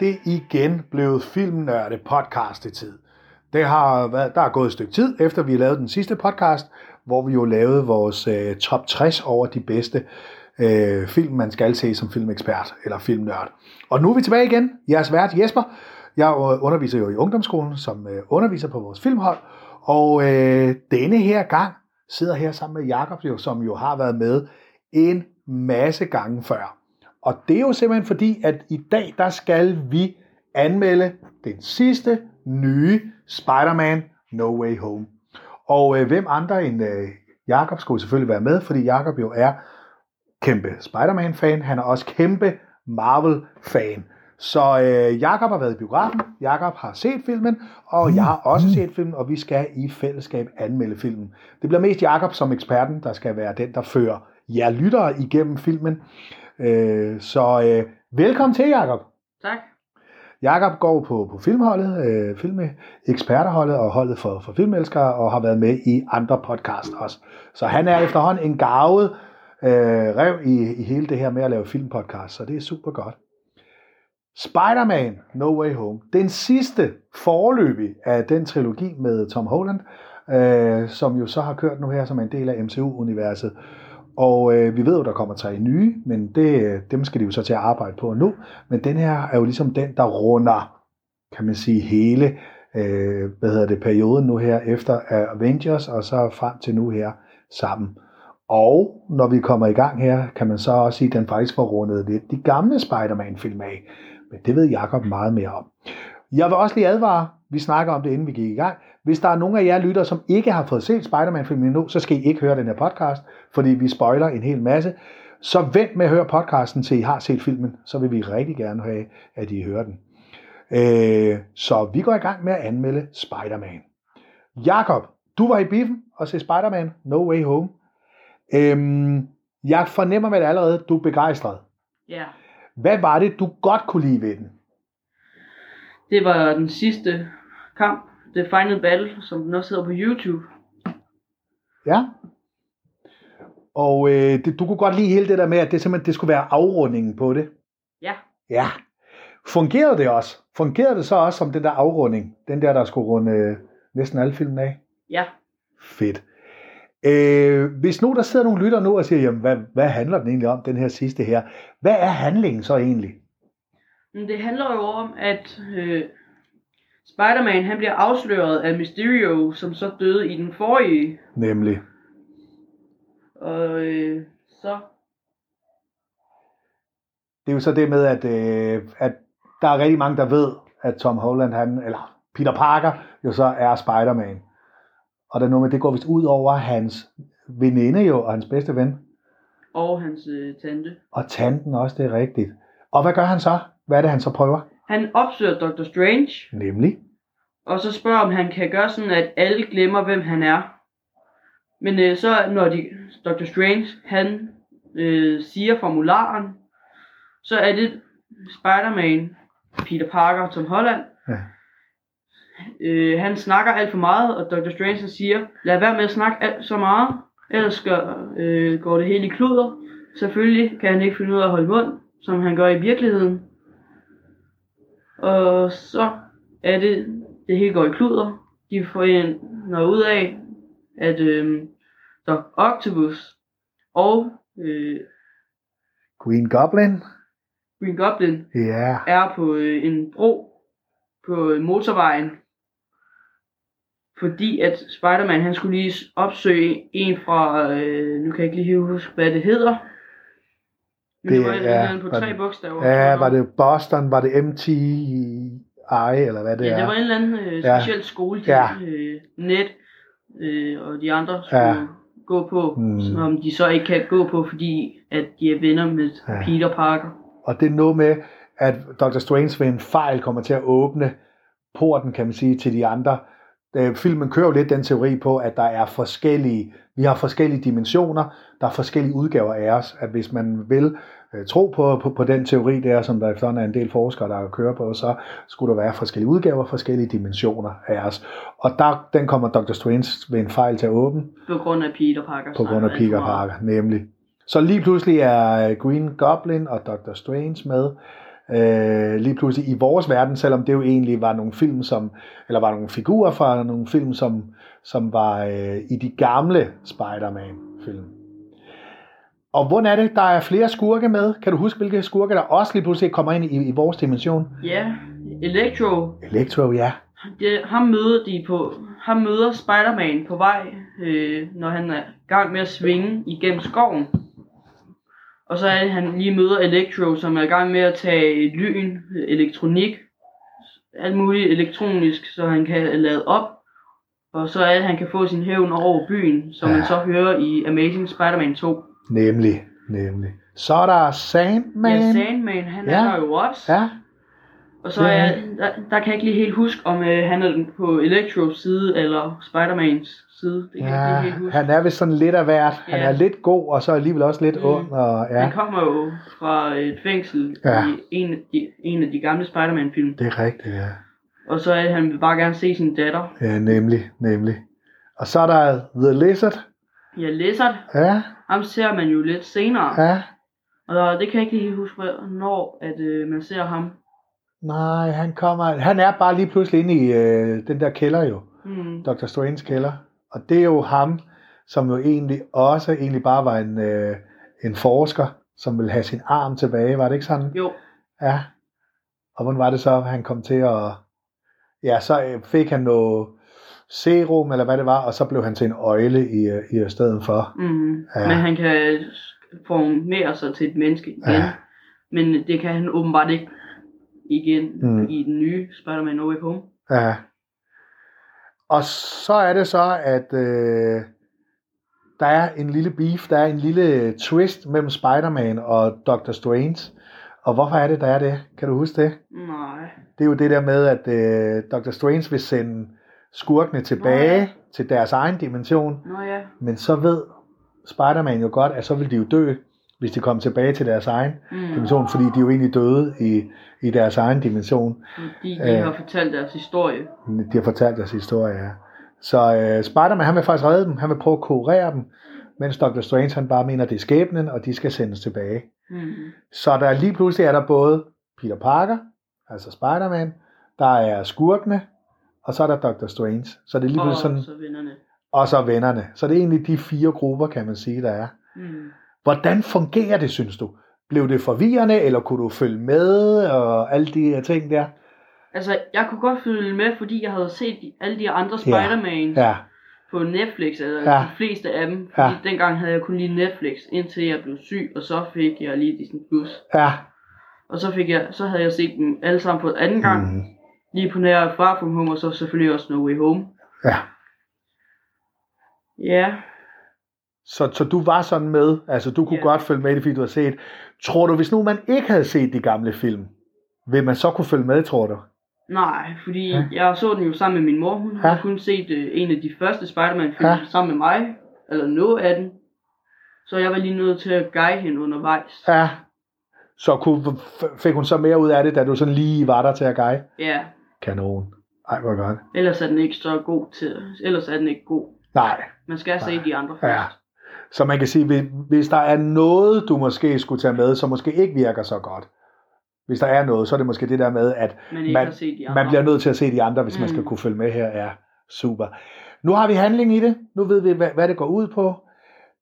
det igen blevet filmnørde podcast tid. Det har været, der er gået et stykke tid, efter vi lavede den sidste podcast, hvor vi jo lavede vores øh, top 60 over de bedste øh, film, man skal se som filmekspert eller filmnørd. Og nu er vi tilbage igen. Jeres vært Jesper. Jeg øh, underviser jo i ungdomsskolen som øh, underviser på vores filmhold, og øh, denne her gang sidder her sammen med Jakob, jo, som jo har været med en masse gange før. Og det er jo simpelthen fordi, at i dag, der skal vi anmelde den sidste nye Spider-Man No Way Home. Og øh, hvem andre end øh, Jakob skulle selvfølgelig være med, fordi Jakob jo er kæmpe Spider-Man-fan. Han er også kæmpe Marvel-fan. Så øh, Jakob har været i biografen, Jakob har set filmen, og jeg har også set filmen, og vi skal i fællesskab anmelde filmen. Det bliver mest Jakob som eksperten, der skal være den, der fører jer lyttere igennem filmen. Øh, så øh, velkommen til, Jakob. Tak. Jakob går på, på filmholdet, øh, filmeksperterholdet og holdet for, for filmelskere, og har været med i andre podcast også. Så han er efterhånden en gavet øh, rev i, i hele det her med at lave filmpodcast, så det er super godt. Spider-Man No Way Home, den sidste forløbig af den trilogi med Tom Holland, øh, som jo så har kørt nu her som en del af MCU-universet. Og øh, vi ved jo, der kommer tre nye, men det, dem skal de jo så til at arbejde på nu. Men den her er jo ligesom den, der runder, kan man sige, hele øh, hvad hedder det, perioden nu her efter Avengers, og så frem til nu her sammen. Og når vi kommer i gang her, kan man så også sige, at den faktisk får rundet lidt de gamle Spider-Man-film af. Men det ved Jakob meget mere om. Jeg vil også lige advare, vi snakker om det, inden vi gik i gang. Hvis der er nogen af jer lytter, som ikke har fået set Spider-Man-filmen endnu, så skal I ikke høre den her podcast, fordi vi spoiler en hel masse. Så vent med at høre podcasten, til I har set filmen. Så vil vi rigtig gerne have, at I hører den. Øh, så vi går i gang med at anmelde Spider-Man. Jakob, du var i biffen og se Spider-Man No Way Home. Øhm, jeg fornemmer med det allerede, du er begejstret. Ja. Hvad var det, du godt kunne lide ved den? Det var den sidste kamp, The Final Battle, som den også hedder på YouTube. Ja. Og øh, det, du kunne godt lide hele det der med, at det simpelthen det skulle være afrundingen på det. Ja. Ja. Fungerede det også? Fungerede det så også som den der afrunding? Den der, der skulle runde øh, næsten alle filmen af? Ja. Fedt. Øh, hvis nu der sidder nogle lytter nu og siger, jamen, hvad, hvad handler den egentlig om, den her sidste her? Hvad er handlingen så egentlig? Det handler jo om, at øh, Spider-Man han bliver afsløret af Mysterio, som så døde i den forrige. Nemlig. Og øh, så... Det er jo så det med, at, øh, at der er rigtig mange, der ved, at Tom Holland, han, eller Peter Parker, jo så er Spider-Man. Og der er noget med, det går vist ud over hans veninde jo, og hans bedste ven. Og hans øh, tante. Og tanten også, det er rigtigt. Og hvad gør han så? Hvad er det, han så prøver? Han opsøger Dr. Strange. Nemlig. Og så spørger om han kan gøre sådan, at alle glemmer, hvem han er. Men øh, så når de, Dr. Strange, han øh, siger formularen, så er det Spider-Man, Peter Parker, Tom Holland. Ja. Øh, han snakker alt for meget, og Dr. Strange han siger, lad være med at snakke alt så meget, ellers gør, øh, går det hele i kluder. Selvfølgelig kan han ikke finde ud af at holde mund, som han gør i virkeligheden. Og så er det, det hele går i kluder. De får en noget ud af, at øh, Doc Octopus og øh, Green Goblin. Green Goblin Ja. er på øh, en bro på øh, motorvejen. Fordi at Spider-Man han skulle lige opsøge en fra, øh, nu kan jeg ikke lige huske hvad det hedder. Det, var en på var tre det- bogstaver. Ja, var det Boston? Var det MTI? Eller hvad det ja, er? det var en eller anden øh, Ja. speciel skole, de, Ja. øh, net øh, og de andre skulle Ja. ja. gå på, Mm. som de så ikke kan gå på, fordi at de er venner med Ja. ja. Peter Parker. Og det er noget med, at Dr. Strange ved en fejl kommer til at åbne porten, kan man sige, til de andre. Øh, Filmen kører jo lidt den teori på, at der er forskellige, vi har forskellige dimensioner, der er forskellige udgaver af os, at hvis man vil tro på, på, på den teori der, som der efterhånden er en del forskere, der kører på, så skulle der være forskellige udgaver, forskellige dimensioner af os. Og der, den kommer Dr. Strange ved en fejl til at åbne, På grund af Peter Parker. på grund af Peter Parker, nemlig. Så lige pludselig er Green Goblin og Dr. Strange med, øh, lige pludselig i vores verden, selvom det jo egentlig var nogle film, som, eller var nogle figurer fra nogle film, som, som var øh, i de gamle Spider-Man-film. Og hvordan er det, der er flere skurke med? Kan du huske, hvilke skurke, der også lige pludselig kommer ind i, i vores dimension? Ja, Electro, Electro, ja. det, ham møder de på, ham møder Spider-Man på vej, øh, når han er i gang med at svinge igennem skoven. Og så er det, han lige møder Electro, som er i gang med at tage lyn, elektronik, alt muligt elektronisk, så han kan lade op. Og så er det, han kan få sin hævn over byen, som Ja. man så hører i Amazing Spider-Man 2. Nemlig, nemlig. Så er der Sandman. Ja, Sandman, han Ja. er der jo også. Ja, Og så er er, der, der kan jeg ikke lige helt huske, om øh, han er den på Electros side, eller Spider-Mans side. Det kan jeg ja, ikke lige helt huske. han er vist sådan lidt af hvert. Han Ja. er lidt god, og så alligevel også lidt Mm. ond. Og, ja, Han kommer jo fra et fængsel Ja. i en, af de, en af de gamle Spider-Man-film. det er rigtigt, ja. Og så er han vil bare gerne se sin datter. Ja, nemlig, nemlig. Og så er der The Lizard. Ja, Lizard, Ja, ham ser man jo lidt senere. ja. Og det kan jeg ikke lige huske, hvornår at, øh, man ser ham. Nej, han kommer... Han er bare lige pludselig inde i øh, den der kælder jo. Hmm. Dr. Strange kælder. Og det er jo ham, som jo egentlig også egentlig bare var en, øh, en forsker, som ville have sin arm tilbage. Var det ikke sådan? Jo, Ja. Og hvordan var det så, han kom til at... Ja, så øh, fik han noget serum, eller hvad det var, og så blev han til en øjle i, øh, i stedet for. mm. Ja. men han kan formere sig til et menneske igen. Ja. Men det kan han åbenbart ikke igen Mm. mm. i den nye Spider-Man No Way Home. Ja. Og så er det så, at øh, der er en lille beef, der er en lille twist mellem Spider-Man og Doctor Strange. Og hvorfor er det, der er det? Kan du huske det? Nej. Det er jo det der med, at øh, Doctor Strange vil sende skurkene tilbage Nå ja. til deres egen dimension. Nå ja. Men så ved Spider-Man jo godt, at så vil de jo dø, hvis de kommer tilbage til deres egen Mm. dimension, fordi de er jo egentlig døde i, i deres egen dimension. Fordi de Øh. har fortalt deres historie. De har fortalt deres historie, ja. Så øh, Spider-Man, han vil faktisk redde dem. Han vil prøve at kurere dem, mens Doctor Strange, han bare mener, det er skæbnen, og de skal sendes tilbage. Mm. Så der lige pludselig er der både Peter Parker, altså Spider-Man, der er skurkene, og så er der Doctor Strange. Så det er lige Og sådan, så vennerne. og så vennerne. Så det er egentlig de fire grupper, kan man sige, der er. Mm. Hvordan fungerer det, synes du? Blev det forvirrende, eller kunne du følge med, og alle de her ting der? Altså, jeg kunne godt følge med, fordi jeg havde set alle de andre Spider-Man Ja, på Netflix, eller Ja. ja. de fleste af dem. Fordi Ja. ja. dengang havde jeg kun lige Netflix, indtil jeg blev syg, og så fik jeg lige Disney+. Plus. ja. Og så, fik jeg, så havde jeg set dem alle sammen på anden gang. Mm, Lige på nær Far From Home, og så selvfølgelig også No Way Home. ja. Ja, Så, så du var sådan med, altså du kunne Ja. godt følge med det, fordi du har set. Tror du, hvis nu man ikke havde set de gamle film, vil man så kunne følge med, tror du? nej, fordi Ja. jeg så den jo sammen med min mor. Hun Ja. har kun set uh, en af de første Spider-Man-film Ja. sammen med mig, eller noget af den. Så jeg var lige nødt til at guide hende undervejs. Ja. Så kunne, fik hun så mere ud af det, da du sådan lige var der til at guide? Ja, Kanon. Ej, hvor godt. ellers er den ikke så god til, ellers er den ikke god. Nej, Man skal se de andre først. ja. Så man kan sige, hvis- der er noget, du måske skulle tage med, som måske ikke virker så godt, hvis der er noget, så er det måske det der med, at Man Man- man bliver nødt til at se de andre, hvis mm. man Mm. skal kunne følge med her. Ja, super. Nu har vi handling i det. Nu ved vi, hvad, hvad det går ud på.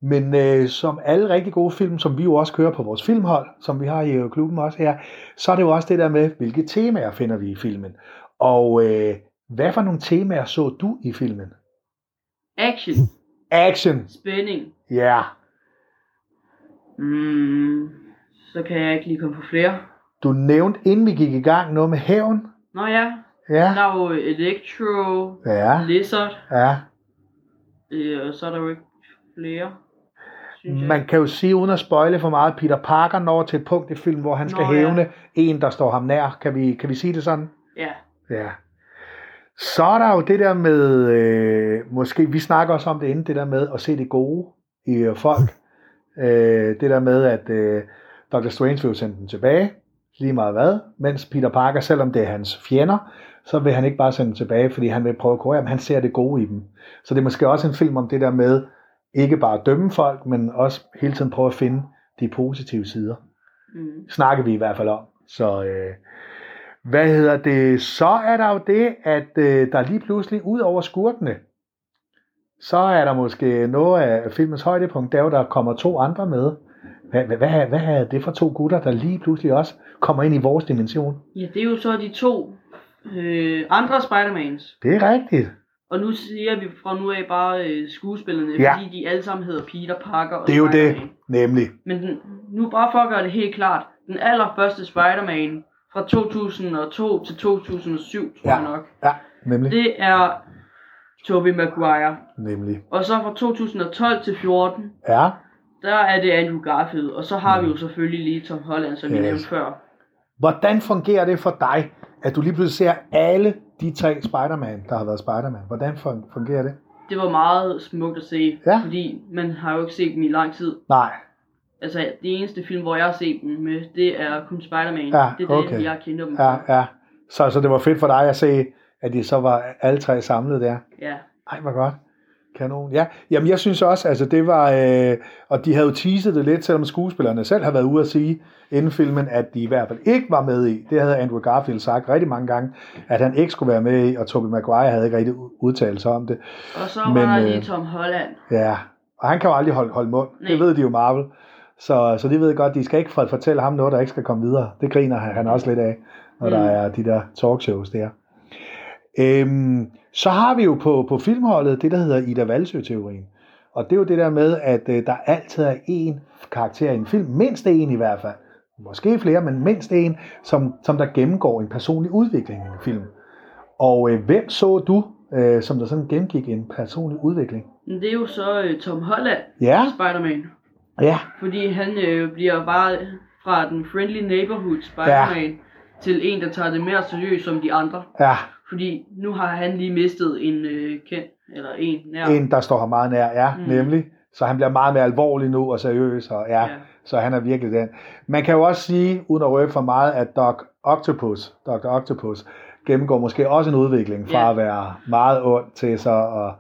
Men øh, som alle rigtig gode film, som vi jo også kører på vores filmhold, som vi har i øh, klubben også her, så er det jo også det der med, hvilke temaer finder vi i filmen. Og øh, hvad for nogle temaer så du i filmen? Action, Action. spænding. Ja. Yeah. Mm, så kan jeg ikke lige komme på flere. Du nævnte, inden vi gik i gang, noget med hævn. Nå ja, Ja. der er jo Electro, Ja. Lizard, Ja. øh, og så er der jo ikke flere. Man kan jo sige, uden at spoile for meget, Peter Parker når til et punkt i filmen, hvor han skal Nå, ja. hævne en, der står ham nær. Kan vi, kan vi sige det sådan? Ja, Ja. Så er der jo det der med, øh, måske vi snakker også om det inden, det der med at se det gode i øh, folk. Øh, det der med, at øh, Dr. Strange vil jo sende dem tilbage, lige meget hvad, mens Peter Parker, selvom det er hans fjender, så vil han ikke bare sende dem tilbage, fordi han vil prøve at kurere dem, han ser det gode i dem. Så det er måske også en film om det der med, ikke bare at dømme folk, men også hele tiden prøve at finde de positive sider. mm, Snakker vi i hvert fald om. Så øh, hvad hedder det? Så er der jo det, at øh, der lige pludselig ud over skurkene, så er der måske noget af filmens højdepunkt, der er der kommer to andre med. Hvad, hvad, hvad, hvad er det for to gutter, der lige pludselig også kommer ind i vores dimension? Ja, det er jo så de to øh, andre Spider-Mans. Det er rigtigt. Og nu siger vi fra nu af bare øh, skuespillerne, Ja. fordi de alle sammen hedder Peter Parker og Det er jo det, nemlig. Men den, nu bare for at gøre det helt klart, den allerførste Spider-Man fra 2002 til 2007, tror Ja. jeg nok, Ja, nemlig. det er Tobey Maguire. Nemlig. Og så fra 2012 til 14, Ja, der er det Andrew Garfield. Og så har vi jo selvfølgelig lige Tom Holland, som vi Yes. nævnte før. Hvordan fungerer det for dig, at du lige pludselig ser alle de tre Spider-Man, der har været Spider-Man? Hvordan fun- fungerer det? Det var meget smukt at se, Ja. fordi man har jo ikke set dem i lang tid. Nej, Altså, det eneste film, hvor jeg har set dem med, det er kun Spider-Man. Ja, det er okay. det, jeg kender dem ja, ja. Så, så det var fedt for dig at se, at de så var alle tre samlet der. Ja. Ej, hvor godt. Kanon. Ja, jamen jeg synes også, altså det var, øh, og de havde jo teaset det lidt, selvom skuespillerne selv har været ude at sige inden filmen, at de i hvert fald ikke var med i. Det havde Andrew Garfield sagt rigtig mange gange, at han ikke skulle være med i, og Tobey Maguire havde ikke rigtig udtalt sig om det. Og så Men, var der lige øh, Tom Holland. Ja, og han kan jo aldrig holde, holde mund. Nej. Det ved de jo Marvel. Så, så de ved godt, de skal ikke for- fortælle ham noget, der ikke skal komme videre. Det griner han også lidt af, når mm. Der er de der talkshows der. Øhm, så har vi jo på, på filmholdet det, der hedder Ida Valsø-teorien. Og det er jo det der med, at øh, der altid er én karakter i en film, mindst en i hvert fald, måske flere, men mindst en, som, som der gennemgår en personlig udvikling i en film. Og øh, hvem så du, øh, som der sådan gennemgik en personlig udvikling? Det er jo så øh, Tom Holland, Ja, Spider-Man. Ja, Fordi han øh, bliver bare fra den friendly neighborhood Spider-Man ja. til en, der tager det mere seriøst som de andre. ja. Fordi nu har han lige mistet en øh, kendt, eller en nær. En, der står ham meget nær, ja, mm. Nemlig. Så han bliver meget mere alvorlig nu og seriøs, og ja, ja, så han er virkelig den. Man kan jo også sige, uden at røbe for meget, at Doc Octopus, Dr. Octopus, gennemgår måske også en udvikling fra Ja. at være meget ond til så, og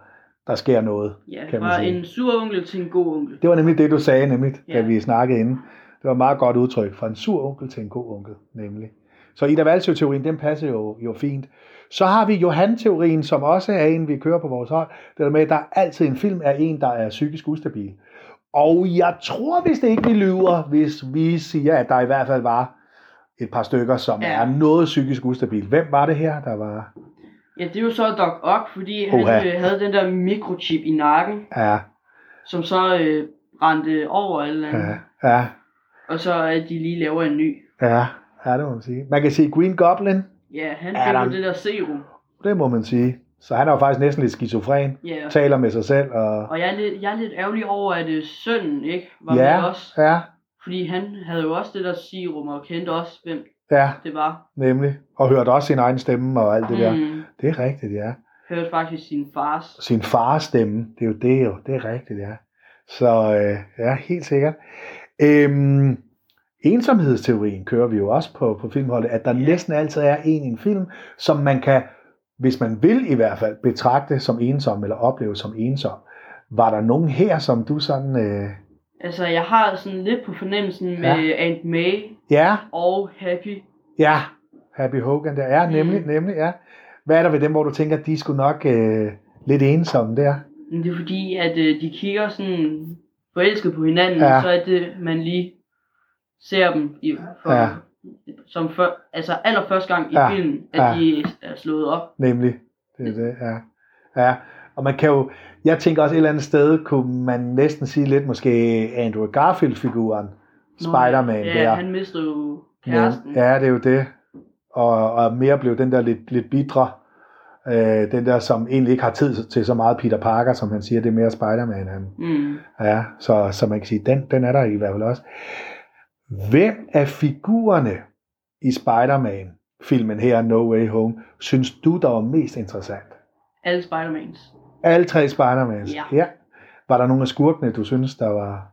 der sker noget. Ja, kan man fra sige. en sur onkel til en god onkel. Det var nemlig det, du sagde, nemlig, da Ja. vi snakkede inden. Det var et meget godt udtryk, fra en sur onkel til en god onkel, nemlig. Så Ida Valsø-teorien, den passer jo, jo fint. Så har vi Johan-teorien, som også er en, vi kører på vores hold. Det der med, at der altid en film er en, der er psykisk ustabil. Og jeg tror, hvis det ikke vi lyver, hvis vi siger, at der i hvert fald var et par stykker, som. Ja. er noget psykisk ustabil. Hvem var det her, der var? Ja, det er jo så Doc Ock, fordi han Oha. øh, havde den der mikrochip i nakken, Ja, som så øh, brændte over eller andet. ja, ja, Og så at de lige laver en ny. ja, ja, det må man sige. Man kan sige Green Goblin, Ja, han fik jo det der serum. det må man sige. Så han er jo faktisk næsten lidt skizofren, Ja. taler med sig selv, og Og jeg er lidt, jeg er lidt ærgerlig over, at øh, sønnen ikke var ja, med også. ja, Fordi han havde jo også det der serum, og kendte også, hvem ja, det var. nemlig. Og hørte også sin egen stemme og alt det der. Mm, Det er rigtigt, ja. hørte faktisk sin fars. Sin fars stemme, det er jo det jo, det er rigtigt, ja. Så øh, ja, helt sikkert. Øhm, ensomhedsteorien kører vi jo også på, på filmholdet, at der næsten altid er en i en film, som man kan, hvis man vil i hvert fald, betragte som ensom eller opleve som ensom. Var der nogen her, som du sådan... Øh, Altså, jeg har sådan lidt på fornemmelsen med Aunt May ja, og Happy. ja, Happy Hogan der. Ja, nemlig, Mm. nemlig, ja. Hvad er der ved dem, hvor du tænker, de skulle nok øh, lidt ensomme der? Det er fordi, at øh, de kigger sådan forelsket på hinanden, Ja. ja. så er det, man lige ser dem i, for, Ja. ja. som før, altså allerførste gang i Ja. ja. filmen, at Ja. ja. de er slået op. Nemlig. Det er det, ja. Ja, og man kan jo, jeg tænker også et eller andet sted, kunne man næsten sige lidt måske Andrew Garfield-figuren, Spider-Man ja, der. han mistede jo kæresten. Ja, ja, det er jo det. Og, og mere blev den der lidt, lidt bitre, øh, den der, som egentlig ikke har tid til så meget Peter Parker, som han siger, det er mere Spider-Man. Han, Mm. ja, så, så man kan sige, den, den er der i hvert fald også. Hvem af figurerne i Spider-Man-filmen her, No Way Home, synes du, der var mest interessant? Alle Spider-Mans. Alle tre Spider-Mans? Ja. ja. Var der nogle af skurkene, du synes, der var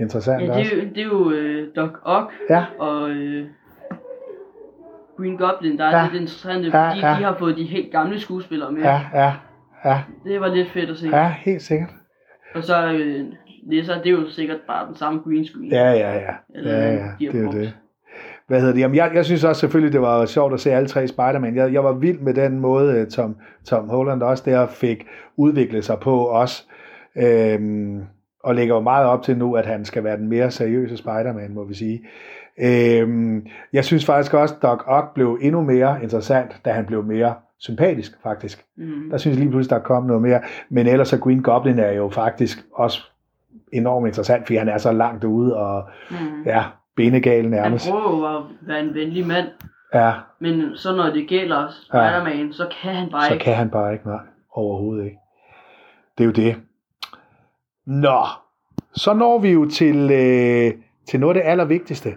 interessant Ja, det også? er jo, det er jo øh, Doc Ock Ja, og øh, Green Goblin, der er Ja. lidt interessante, Ja, fordi ja. de har fået de helt gamle skuespillere med. ja, ja, ja, Det var lidt fedt at se. ja, helt sikkert. Og så øh, det, er så, det er jo sikkert bare den samme green screen. Ja, ja, ja. Eller Ja, ja, de det er det. Hvad hedder det? Jamen, jeg, jeg synes også selvfølgelig, det var sjovt at se alle tre Spider-Man. Jeg, jeg var vild med den måde, øh, Tom, Tom Holland også der fik udviklet sig på også. Øhm, og lægger jo meget op til nu, at han skal være den mere seriøse Spider-Man, må vi sige. Øhm, jeg synes faktisk også, at Doc Ock blev endnu mere interessant, da han blev mere sympatisk, faktisk. Mm. Der synes jeg lige pludselig, der kom noget mere. Men ellers så Green Goblin er jo faktisk også enormt interessant, fordi han er så langt ude og Mm. ja, benegal Han nærmest. prøver jo at være en venlig mand, Ja, men så når det gælder Spider-Man, så kan han bare så ikke. kan han bare ikke, nej, overhovedet ikke. Det er jo det. Nå, så når vi jo til, øh, til noget af det allervigtigste.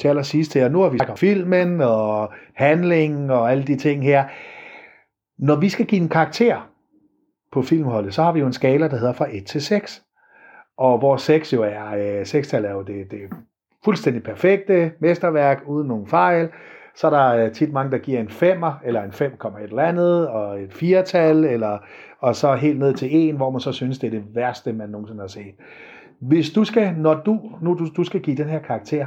Til allersidst her. Nu har vi snakket filmen og handlingen og alle de ting her. Når vi skal give en karakter på filmholdet, så har vi jo en skala, der hedder fra 1 til 6. Og hvor 6 jo er, øh, 6 er jo det, det fuldstændig perfekte mesterværk uden nogen fejl. Så er der øh, tit mange, der giver en 5'er, eller en 5, et eller andet, og et 4-tal, eller, og så helt ned til 1, hvor man så synes, det er det værste, man nogensinde har set. Hvis du skal, når du, nu du, du skal give den her karakter,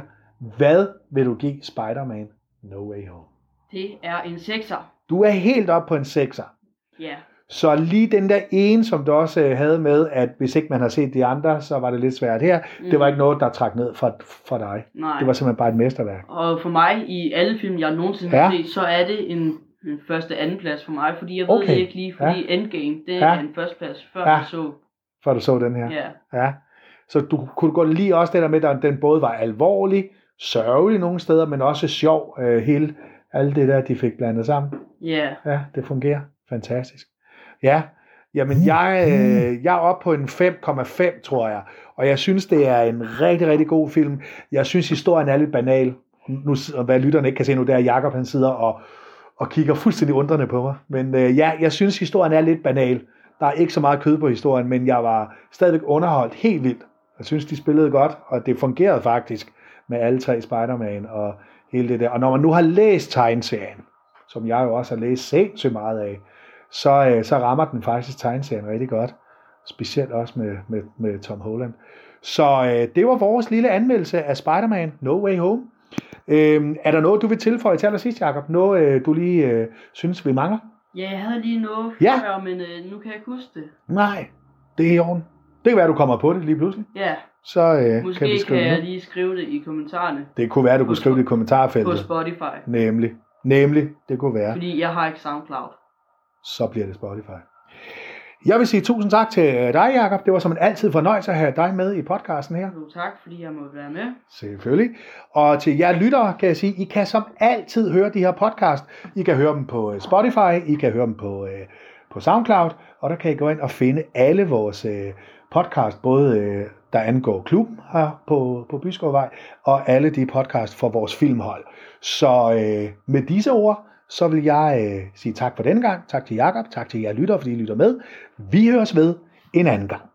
hvad vil du give Spider-Man No Way Home? Det er en sekser. Du er helt op på en 6'er. Ja. Så lige den der ene, som du også øh, havde med, at hvis ikke man har set de andre, så var det lidt svært her. Mm. Det var ikke noget, der trak ned for, for dig. Nej. Det var simpelthen bare et mesterværk. Og for mig, i alle film, jeg nogensinde Ja. har set, så er det en, en første anden plads for mig. Fordi jeg ved Okay. det ikke lige, fordi Endgame, det Ja. er en første plads, før Ja. jeg så. Før du så den her. Ja. Ja. Så du kunne godt lide også det der med, at den både var alvorlig, sørgelig nogle steder, men også sjov. Øh, hele, alle det der, de fik blandet sammen. Ja. Ja, det fungerer. Fantastisk. Ja, jamen jeg, øh, jeg er oppe på en 5,5, tror jeg. Og jeg synes, det er en rigtig, rigtig god film. Jeg synes, historien er lidt banal. Nu, og hvad lytterne ikke kan se nu, det er, Jacob han sidder og, og kigger fuldstændig undrende på mig. Men øh, ja, jeg synes, historien er lidt banal. Der er ikke så meget kød på historien, men jeg var stadigvæk underholdt helt vildt. Jeg synes, de spillede godt, og det fungerede faktisk med alle tre Spider-Man og hele det der. Og når man nu har læst tegneserien, som jeg jo også har læst sindssygt meget af, så, øh, så rammer den faktisk tegneserien rigtig godt. Specielt også med, med, med Tom Holland. Så øh, det var vores lille anmeldelse af Spider-Man No Way Home. Øh, er der noget, du vil tilføje til allersidst, Jacob? Noget, øh, du lige øh, synes, vi mangler? Ja, jeg havde lige noget Ja. før, men øh, nu kan jeg ikke huske det. Nej, det er i orden. Det kan være, du kommer på det lige pludselig. Ja, Så øh, måske kan vi kan, skrive jeg det. lige skrive det i kommentarerne Det kunne være, du kunne skrive det i på kommentarfeltet. Spotify. Nemlig. Nemlig, det kunne være. Fordi jeg har ikke SoundCloud. Så bliver det Spotify. Jeg vil sige tusind tak til øh, dig, Jacob. Det var som en altid fornøjelse at have dig med i podcasten her. Jo, tak, fordi jeg må være med. Selvfølgelig. Og til jer lyttere kan jeg sige, I kan som altid høre de her podcast. I kan høre dem på øh, Spotify, I kan høre dem på, øh, på SoundCloud, og der kan I gå ind og finde alle vores podcast, både der angår klubben her på, på Byskovvej, og alle de podcast for vores filmhold. Så øh, med disse ord, så vil jeg øh, sige tak for denne gang. Tak til Jakob, tak til jer lytter, fordi I lytter med. Vi høres ved en anden gang.